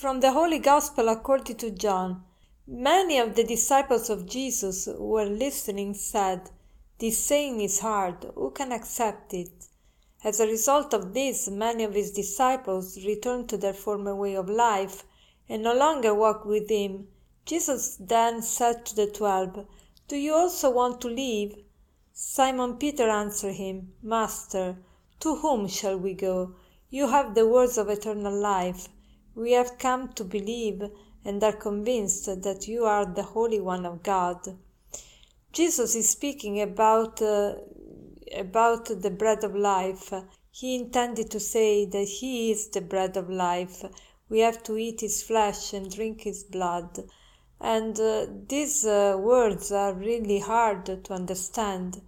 From the Holy Gospel according to John. Many of the disciples of Jesus who were listening said, This saying is hard, who can accept it? As a result of this, many of his disciples returned to their former way of life and no longer walked with him. Jesus then said to the twelve, Do you also want to leave? Simon Peter answered him, Master, to whom shall we go? You have the words of eternal life. We have come to believe and are convinced that you are the Holy One of God. Jesus is speaking about uh, about the bread of life. He intended to say that he is the bread of life. We have to eat his flesh and drink his blood. And uh, these uh, words are really hard to understand.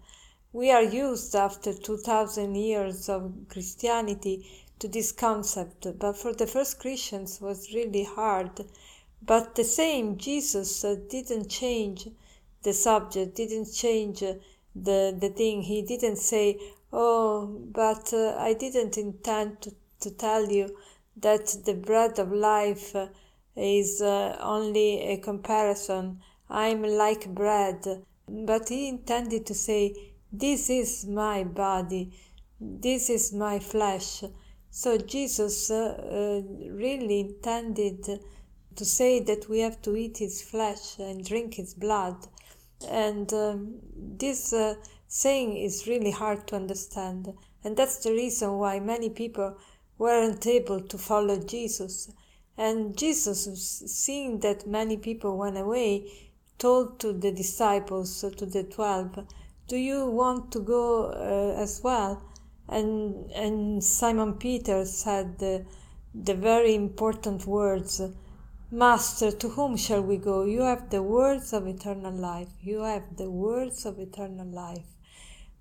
We are used after 2000 years of Christianity to this concept, but for the first Christians was really hard. But the same Jesus uh, didn't change the subject, didn't change uh, the the thing. He didn't say, "Oh, but uh, I didn't intend to, to tell you that the bread of life uh, is uh, only a comparison. I'm like bread." But he intended to say, "This is my body. This is my flesh." So Jesus uh, uh, really intended to say that we have to eat his flesh and drink his blood. And um, this uh, saying is really hard to understand. And that's the reason why many people weren't able to follow Jesus. And Jesus, seeing that many people went away, told to the disciples, to the twelve, Do you want to go uh, as well? and and Simon Peter said the, the very important words Master, to whom shall we go? You have the words of eternal life. You have the words of eternal life.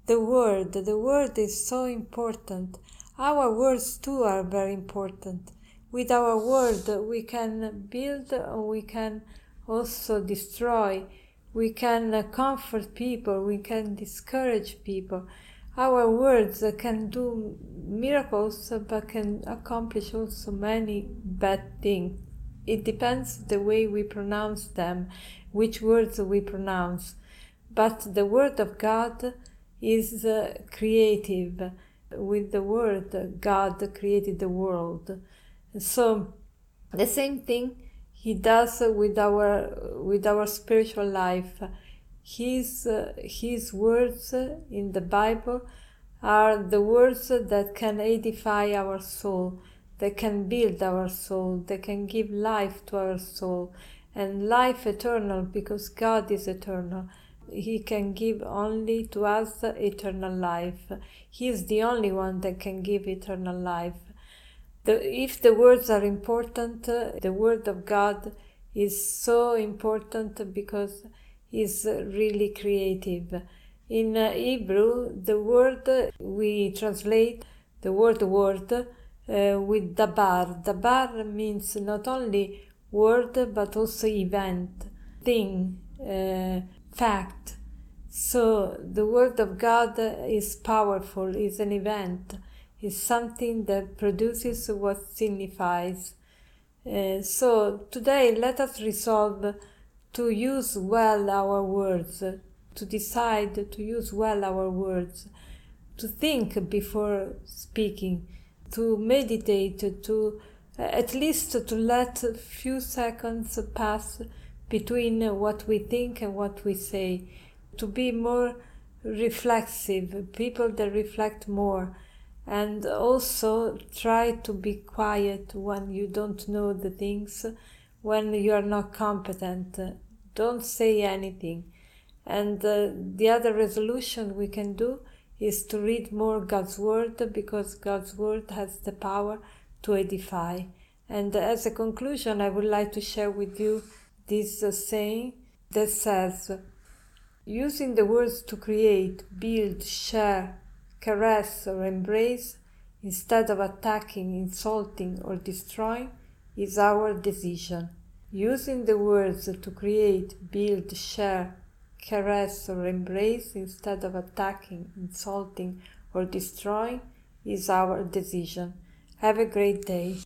The word, the word is so important. Our words too are very important. With our word, we can build, we can also destroy, we can uh, comfort people, we can discourage people our words uh, can do miracles uh, but can accomplish also many bad things. It depends the way we pronounce them, which words we pronounce. But the word of God is uh, creative. With the word, God created the world. So the same thing he does with our with our spiritual life his, his words in the Bible are the words that can edify our soul, that can build our soul, that can give life to our soul, and life eternal because God is eternal. He can give only to us eternal life. He is the only one that can give eternal life. The, if the words are important, uh, the word of God is so important because it's really creative. In uh, Hebrew, the word we translate the word word uh, with dabar. Dabar means not only word but also event, thing, uh, fact. So the word of God is powerful, is an event, is something that produces what signifies. Uh, so today let us resolve to use well our words, to decide to use well our words, to think before speaking, to meditate, to at least to let a few seconds pass between what we think and what we say, to be more reflexive, people that reflect more, and also try to be quiet when you don't know the things when you are not competent. Don't say anything. And uh, the other resolution we can do is to read more God's Word because God's Word has the power to edify. And as a conclusion, I would like to share with you this uh, saying that says, using the words to create, build, share, caress, or embrace, instead of attacking, insulting, or destroying, is our decision. Using the words to create, build, share, caress, or embrace instead of attacking, insulting, or destroying is our decision. Have a great day.